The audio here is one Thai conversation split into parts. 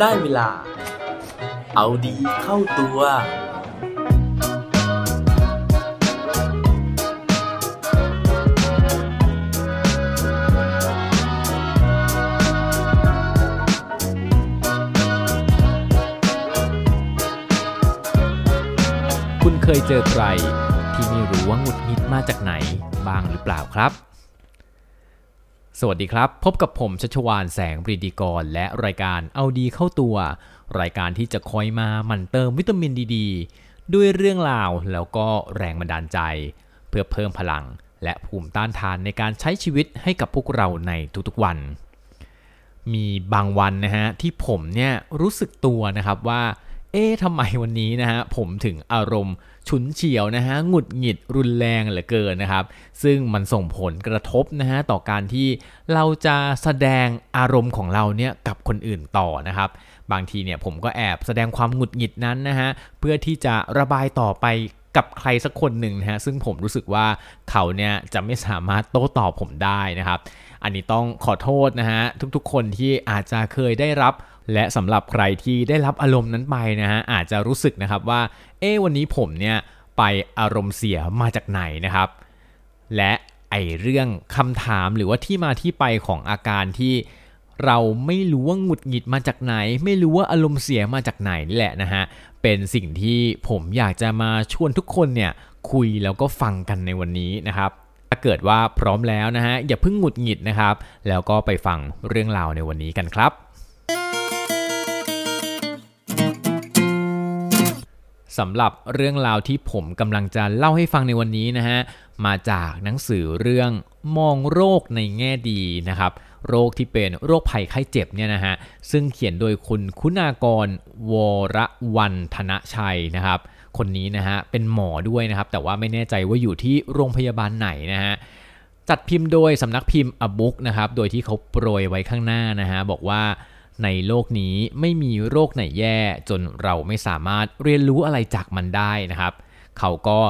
ได้เวลา เอาดีเข้าตัว คุณเคยเจอใครที่ไม่รู้ว่าหงุดหงิดมาจากไหนบ้างหรือเปล่าครับ สวัสดีครับ พบกับผมชัชวานแสงปรีดีกร และรายการเอาดีเข้าตัว รายการที่จะคอยมาหมั่นเติมวิตามินดีดด้วยเรื่องราวแล้วก็แรงบันดาลใจ เพื่อเพิ่มพลัง และภูมิต้านทานในการใช้ชีวิตให้กับพวกเราในทุกๆวัน มีบางวันนะฮะที่ผมเนี่ยรู้สึกตัวนะครับว่า เอ๊ะทำไมวันนี้นะฮะผมถึงอารมณ์ฉุนเฉียวนะฮะหงุดหงิดรุนแรงเหลือเกินนะครับ ซึ่งมันส่งผลกระทบนะฮะต่อการที่เราจะแสดงอารมณ์ของเราเนี่ยกับคนอื่นต่อนะครับ บางทีเนี่ยผมก็แอบแสดงความหงุดหงิดนั้นนะฮะเพื่อที่จะระบายต่อไปกับใครสักคนหนึ่งนะฮะซึ่งผมรู้สึกว่าเขาเนี่ยจะไม่สามารถโต้ตอบผมได้นะครับ อันนี้ต้องขอโทษนะฮะทุกๆ คนที่อาจจะเคยได้รับ และสำหรับใครที่ได้รับอารมณ์นั้นไปนะฮะอาจจะรู้สึกนะครับว่าเอ๊วันนี้ผมเนี่ยไปอารมณ์เสียมาจากไหนนะครับ และไอเรื่องคำถามหรือว่าที่มาที่ไปของอาการที่เราไม่รู้ว่าหงุดหงิดมาจากไหน ไม่รู้ว่าอารมณ์เสียมาจากไหนนี่แหละนะฮะเป็นสิ่งที่ผมอยากจะมาชวนทุกคนเนี่ยคุยแล้วก็ฟังกันในวันนี้นะครับถ้าเกิดว่าพร้อมแล้วนะฮะอย่าเพิ่งหงุดหงิดนะครับ แล้วก็ไปฟังเรื่องราวในวันนี้กันครับ สำหรับเรื่องราวที่ผมกำลังจะเล่าให้ฟังในวันนี้นะฮะมาจากหนังสือเรื่องมองโรคในแง่ดีนะครับโรคที่เป็นโรคภัยไข้เจ็บเนี่ยนะฮะซึ่งเขียนโดยคุณคุณากรวรวันธนชัยนะครับคนนี้นะฮะเป็นหมอด้วยนะครับแต่ว่าไม่แน่ใจว่าอยู่ที่โรงพยาบาลไหนนะฮะจัดพิมพ์โดยสำนักพิมพ์อบุ๊กนะครับโดยที่เขาโปรยไว้ข้างหน้านะฮะบอกว่า ในโลกนี้ไม่มีโรคไหนแย่จนเราไม่สามารถเรียนรู้อะไรจากมันได้นะครับ เขาก็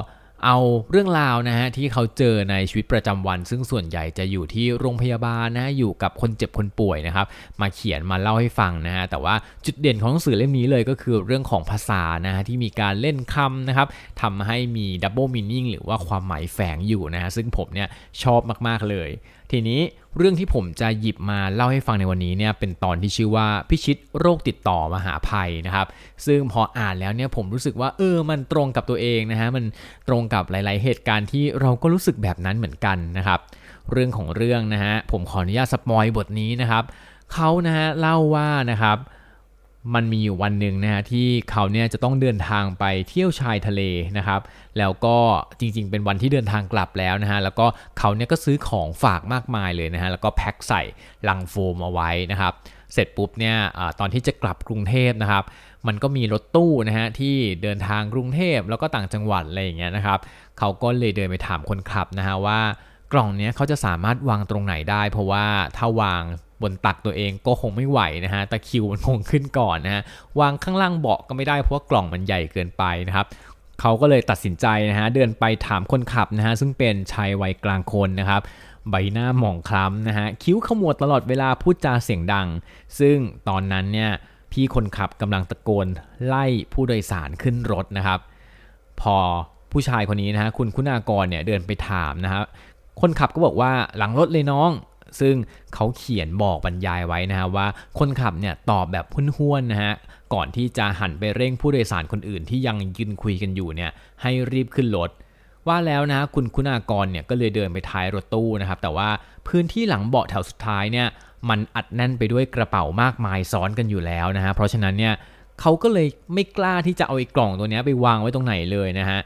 เอาเรื่องราวนะฮะที่เขาเจอในชีวิตประจำวัน ซึ่งส่วนใหญ่จะอยู่ที่โรงพยาบาลนะอยู่กับคนเจ็บคนป่วยนะครับ มาเขียนมาเล่าให้ฟังนะฮะแต่ว่าจุดเด่นของหนังสือเล่มนี้เลยก็คือเรื่องของภาษานะฮะที่มีการเล่นคำนะครับทำให้มีดับเบิลมินนิ่งหรือว่าความหมายแฝงอยู่นะฮะซึ่งผมเนี่ยชอบมากๆเลย ทีนี้เรื่องที่ผมจะหยิบมาเล่าให้ฟังในวันนี้เนี่ยเป็นตอนที่ชื่อว่าพิชิตโรคติดต่อมหาภัยนะครับ ซึ่งพออ่านแล้วเนี่ยผมรู้สึกว่าเออมันตรงกับตัวเองนะฮะมันตรงกับหลาย ๆ เหตุการณ์ที่เราก็รู้สึกแบบนั้นเหมือนกันนะครับเรื่องของเรื่องนะฮะผมขออนุญาตสปอยบทนี้นะครับเขานะฮะเล่าว่านะครับ มันมีอยู่วันหนึ่งนะฮะที่เขาเนี่ยจะต้องเดินทางไปเที่ยวชายทะเลนะครับ แล้วก็จริงๆ เป็นวันที่เดินทางกลับแล้วนะฮะแล้วก็เขาเนี่ยก็ซื้อของฝากมากมายเลยนะฮะแล้วก็แพ็คใส่ลังโฟมเอาไว้นะครับ เสร็จปุ๊บเนี่ยอตอนที่จะกลับกรุงเทพนะครับ มันก็มีรถตู้นะฮะที่เดินทางกรุงเทพแล้วก็ต่างจังหวัดอะไรอย่างเงี้ยนะครับเขาก็เลยเดินไปถามคนขับนะฮะว่ากล่องเนี้ยเขาจะสามารถวางตรงไหนได้ เพราะว่าถ้าวาง บนตักตัวเองก็คงไม่ไหวนะฮะตะคิวมันคงขึ้นก่อนนะฮะวางข้างล่างเบาะก็ไม่ได้เพราะว่ากล่องมันใหญ่เกินไปนะครับเขาก็เลยตัดสินใจนะฮะเดินไปถามคนขับนะฮะซึ่งเป็นชายวัยกลางคนนะครับใบหน้าหมองคล้ำนะฮะคิ้วขมวดตลอดเวลาพูดจาเสียงดัง ซึ่งตอนนั้นเนี่ยพี่คนขับกำลังตะโกนไล่ผู้โดยสารขึ้นรถนะครับ พอผู้ชายคนนี้นะฮะคุณคุณากรเนี่ยเดินไปถามนะครับคนขับก็บอกว่าหลังรถเลยน้อง ซึ่งเขาเขียนบอกบรรยายไว้นะฮะว่าคนขับเนี่ยตอบแบบห้วนๆนะฮะก่อนที่จะหันไปเร่งผู้โดยสารคนอื่นที่ยังยืนคุยกันอยู่เนี่ยให้รีบขึ้นรถว่าแล้วนะคุณคุณากรเนี่ยก็เลยเดินไปท้ายรถตู้นะครับ แต่ว่าพื้นที่หลังเบาะแถวสุดท้ายเนี่ยมันอัดแน่นไปด้วยกระเป๋ามากมายซ้อนกันอยู่แล้วนะฮะเพราะฉะนั้นเนี่ยเขาก็เลยไม่กล้าที่จะเอาไอ้กล่องตัวนี้ไปวางไว้ตรงไหนเลยนะฮะ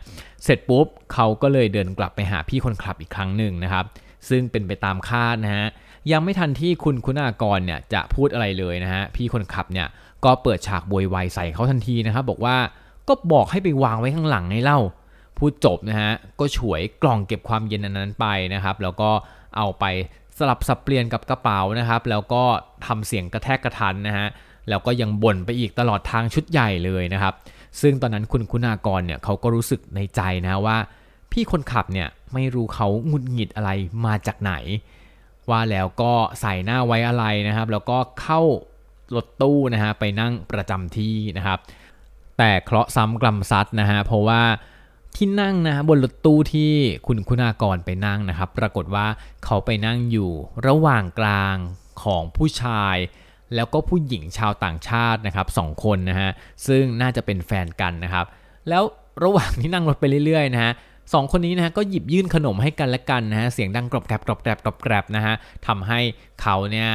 เสร็จปุ๊บเขาก็เลยเดินกลับไปหาพี่คนขับอีกครั้งหนึ่งนะครับ ซึ่งเป็นไปตามคาดนะฮะยังไม่ทันที่คุณคุณากรเนี่ยจะพูดอะไรเลยนะฮะพี่คนขับเนี่ยก็เปิดฉากโวยวายใส่เขาทันทีนะครับบอกว่าก็บอกให้ไปวางไว้ข้างหลังไงเล่าพูดจบนะฮะก็ฉวยกล่องเก็บความเย็นอันนั้นไปนะครับแล้วก็เอาไปสลับสับเปลี่ยนกับกระเป๋านะครับ แล้วก็ทำเสียงกระแทกกระทันนะฮะแล้วก็ยังบ่นไปอีกตลอดทางชุดใหญ่เลยนะครับ ซึ่งตอนนั้นคุณคุณากรเนี่ยเขาก็รู้สึกในใจนะว่า พี่คนขับเนี่ยไม่รู้เขาหงุดหงิดอะไรมาจากไหน ว่าแล้วก็ใส่หน้าไว้อะไรนะครับ แล้วก็เข้ารถตู้นะฮะไปนั่งประจำที่นะครับ แต่เคราะห์ซ้ำกรรมซัดนะฮะเพราะว่าที่นั่งนะบนรถตู้ที่คุณคุณากรไปนั่งนะครับ ปรากฏว่าเขาไปนั่งอยู่ระหว่างกลางของผู้ชาย แล้วก็ผู้หญิงชาวต่างชาตินะครับสองคนนะฮะซึ่งน่าจะเป็นแฟนกันนะครับ แล้วระหว่างที่นั่งรถไปเรื่อยๆนะฮะ สองคนนี้นะฮะก็หยิบยื่นขนมให้กันและกันนะฮะเสียงดังกรอบแกรบกรอบแกรบกรอบแกรบนะฮะทำให้เขาเนี่ย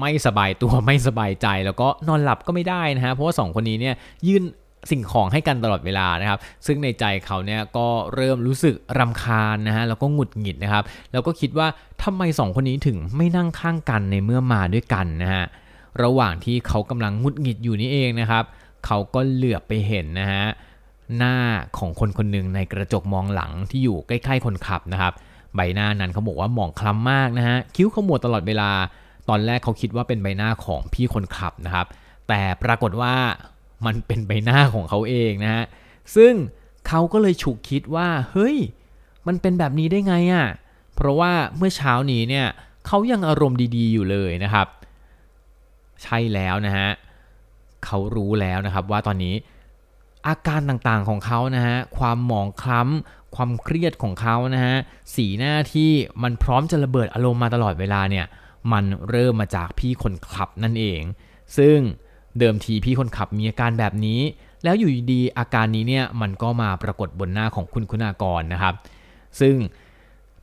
ไม่สบายตัวไม่สบายใจ แล้วก็นอนหลับก็ไม่ได้นะฮะเพราะว่าสองคนนี้เนี่ยยื่นสิ่งของให้กันตลอดเวลานะครับ ซึ่งในใจเขาเนี่ยก็เริ่มรู้สึกรำคาญนะฮะแล้วก็หงุดหงิดนะครับ แล้วก็คิดว่าทำไมสองคนนี้ถึงไม่นั่งข้างกันในเมื่อมาด้วยกันนะฮะระหว่างที่เขากำลังหงุดหงิดอยู่นี่เองนะครับ เขาก็เหลือบไปเห็นนะฮะ หน้าของคนคนหนึ่งในกระจกมองหลังที่อยู่ใกล้ๆคนขับนะครับ ใบหน้านั้นเขาบอกว่าหมองคล้ำมากนะฮะคิ้วขมวดตลอดเวลา ตอนแรกเขาคิดว่าเป็นใบหน้าของพี่คนขับนะครับ แต่ปรากฏว่ามันเป็นใบหน้าของเขาเองนะฮะซึ่งเขาก็เลยฉุกคิดว่าเฮ้ย มันเป็นแบบนี้ได้ไงอะ่ะเพราะว่าเมื่อเช้านี้เนี่ยเขายังอารมณ์ดีๆอยู่เลยนะครับ ใช่แล้วนะฮะเขารู้แล้วนะครับว่าตอนนี้ อาการต่างๆของเขานะฮะความหมองคล้ำความเครียดของเขานะฮะสีหน้าที่มันพร้อมจะระเบิดอารมณ์มาตลอดเวลาเนี่ยมันเริ่มมาจากพี่คนขับนั่นเอง ซึ่งเดิมทีพี่คนขับมีอาการแบบนี้ แล้วอยู่ดีอาการนี้เนี่ยมันก็มาปรากฏบนหน้าของคุณคุณากรนะครับ ซึ่ง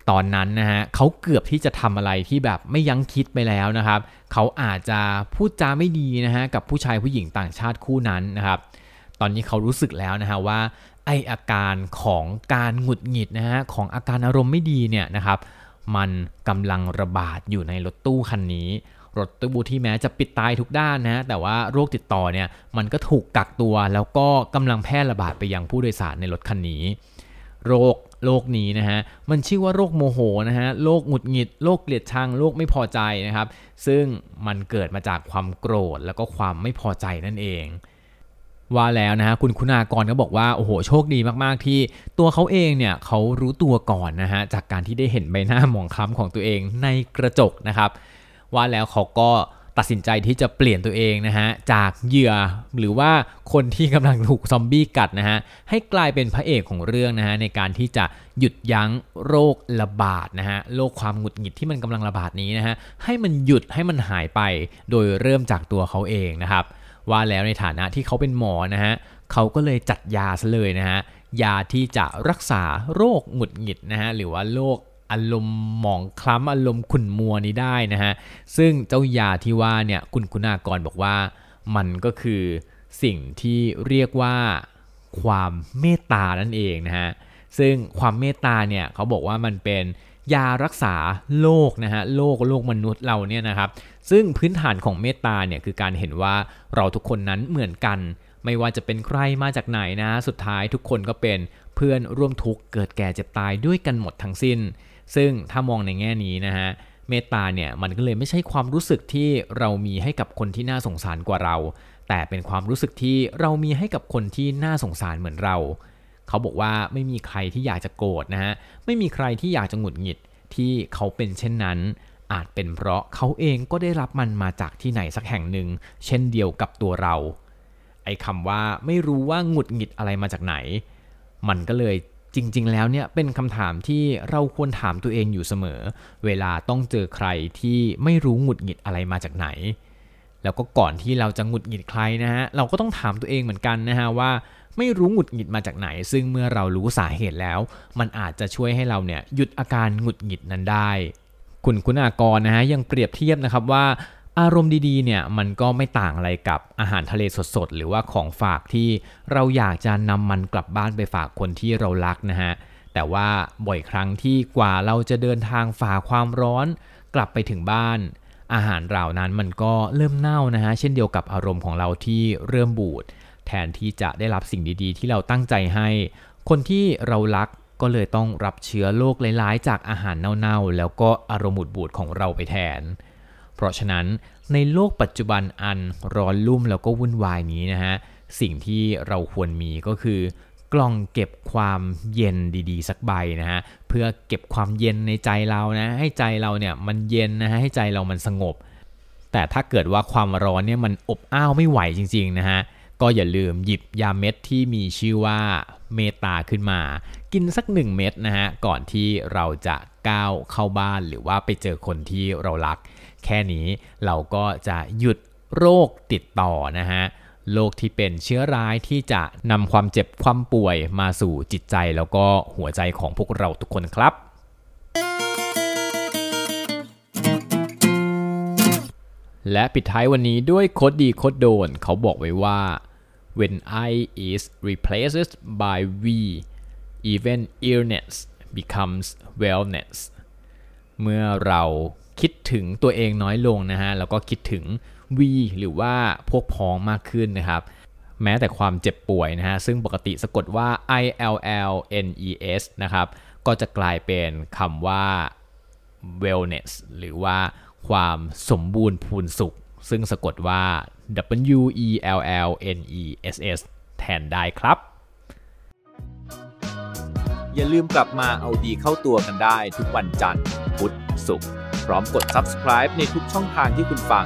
ตอนนั้นนะฮะเขาเกือบที่จะทำอะไรที่แบบไม่ยั้งคิดไปแล้วนะครับ เขาอาจจะพูดจาไม่ดีนะฮะกับผู้ชายผู้หญิงต่างชาติคู่นั้นนะครับ ตอนนี้เขารู้สึกแล้วนะฮะว่าไออาการของการหงุดหงิดนะฮะของอาการอารมณ์ไม่ดีเนี่ยนะครับ มันกำลังระบาดอยู่ในรถตู้คันนี้ รถตู้ที่แม้จะปิดตายทุกด้านนะแต่ว่าโรคติดต่อเนี่ยมันก็ถูกกักตัวแล้วก็กำลังแพร่ระบาดไปยังผู้โดยสารในรถคันนี้ โรคโรคนี้นะฮะมันชื่อว่าโรคโมโหนะฮะโรคหงุดหงิดโรคเกลียดชังโรคไม่พอใจนะครับ ซึ่งมันเกิดมาจากความโกรธแล้วก็ความไม่พอใจนั่นเอง ว่าแล้วนะฮะคุณคุณากรก็บอกว่าโอ้โหโชคดีมากๆที่ตัวเขาเองเนี่ยเขารู้ตัวก่อนนะฮะจากการที่ได้เห็นใบหน้าหมองคล้ำของตัวเองในกระจกนะครับ ว่าแล้วเขาก็ตัดสินใจที่จะเปลี่ยนตัวเองนะฮะจากเหยื่อหรือว่าคนที่กำลังถูกซอมบี้กัดนะฮะให้กลายเป็นพระเอกของเรื่องนะฮะในการที่จะหยุดยั้งโรคระบาดนะฮะโรคความหงุดหงิดที่มันกำลังระบาดนี้นะฮะให้มันหยุดให้มันหายไปโดยเริ่มจากตัวเขาเองนะครับ ว่าแล้วในฐานะที่เขาเป็นหมอนะฮะเขาก็เลยจัดยาซะเลยนะฮะยาที่จะรักษาโรคหงุดหงิดนะฮะหรือว่าโรคอารมณ์หมองคล้ำอารมณ์ขุ่นมัวนี้ได้นะฮะซึ่งเจ้ายาที่ว่าเนี่ยคุณคุณากรบอกว่า มันก็คือสิ่งที่เรียกว่าความเมตตานั่นเองนะฮะซึ่งความเมตตาเนี่ยเขาบอกว่ามันเป็น ยารักษาโรคนะฮะโรคโรคมนุษย์เราเนี่ยนะครับ ซึ่งพื้นฐานของเมตตาเนี่ยคือการเห็นว่าเราทุกคนนั้นเหมือนกัน ไม่ว่าจะเป็นใครมาจากไหนนะ สุดท้ายทุกคนก็เป็นเพื่อนร่วมทุกข์เกิดแก่เจ็บตายด้วยกันหมดทั้งสิ้น ซึ่งถ้ามองในแง่นี้นะฮะเมตตาเนี่ยมันก็เลยไม่ใช่ความรู้สึกที่เรามีให้กับคนที่น่าสงสารกว่าเรา แต่เป็นความรู้สึกที่เรามีให้กับคนที่น่าสงสารเหมือนเรา เขาบอกว่าไม่มีใครที่อยากจะโกรธนะฮะไม่มีใครที่อยากจะหงุดหงิดที่เขาเป็นเช่นนั้น อาจเป็นเพราะเขาเองก็ได้รับมันมาจากที่ไหนสักแห่งหนึ่ง เช่นเดียวกับตัวเรา ไอ้คำว่าไม่รู้ว่าหงุดหงิดอะไรมาจากไหน มันก็เลยจริงๆ แล้วเนี่ยเป็นคำถามที่เราควรถามตัวเองอยู่เสมอ เวลาต้องเจอใครที่ไม่รู้หงุดหงิดอะไรมาจากไหน แล้วก็ก่อนที่เราจะหงุดหงิดใครนะฮะเราก็ต้องถามตัวเองเหมือนกันนะฮะว่าไม่รู้หงุดหงิดมาจากไหน ซึ่งเมื่อเรารู้สาเหตุแล้ว มันอาจจะช่วยให้เราเนี่ยหยุดอาการหงุดหงิดนั้นได้ คุณคุณากรนะฮะยังเปรียบเทียบนะครับว่าอารมณ์ดีๆเนี่ยมันก็ไม่ต่างอะไรกับอาหารทะเลสดๆ หรือว่าของฝากที่เราอยากจะนำมันกลับบ้านไปฝากคนที่เรารักนะฮะแต่ว่าบ่อยครั้งที่กว่าเราจะเดินทางฝ่าความร้อน กลับไปถึงบ้าน อาหารเหล่านั้นมันก็เริ่มเน่านะฮะเช่นเดียวกับอารมณ์ของเราที่เริ่มบูด แทนที่จะได้รับสิ่งดีๆ ที่เราตั้งใจให้ คนที่เรารักก็เลยต้องรับเชื้อโรคหลายๆ จากอาหารเน่าๆ แล้วก็อารมณ์บูดๆของเราไปแทน เพราะฉะนั้นในโลกปัจจุบันอันร้อนลุ่มแล้วก็วุ่นวายนี้นะฮะสิ่งที่เราควรมีก็คือ กล่องเก็บความเย็นดีๆ สักใบนะฮะเพื่อเก็บความเย็นในใจเรานะให้ใจเราเนี่ยมันเย็นนะฮะให้ใจเรามันสงบ แต่ถ้าเกิดว่าความร้อนเนี่ยมันอบอ้าวไม่ไหวจริงๆนะฮะก็อย่าลืมหยิบยาเม็ดที่มีชื่อว่าเมตาขึ้นมา กินสักหนึ่งเม็ดนะฮะก่อนที่เราจะก้าวเข้าบ้านหรือว่าไปเจอคนที่เรารัก แค่นี้เราก็จะหยุดโรคติดต่อนะฮะ โรคที่เป็นเชื้อร้ายที่จะนำความเจ็บความป่วยมาสู่จิตใจแล้วก็หัวใจของพวกเราทุกคนครับ และปิดท้ายวันนี้ด้วยโคดดีโคดโดน เขาบอกไว้ว่า when I is replaced by we even illness becomes wellness เมื่อเราคิดถึงตัวเองน้อยลงนะฮะ แล้วก็คิดถึง we หรือว่าพวกพ้องมากขึ้นนะครับแม้แต่ความเจ็บป่วยนะฮะซึ่งปกติสะกดว่า I L L N E S นะครับก็จะกลายเป็นคำว่า wellness หรือว่าความสมบูรณ์พูนสุข ซึ่งสะกดว่า W E L L N E S S แทนได้ครับ อย่าลืมกลับมาเอาดีเข้าตัวกันได้ทุกวันจันทร์ พุธศุกร์พร้อมกด subscribe ในทุกช่องทางที่คุณฟัง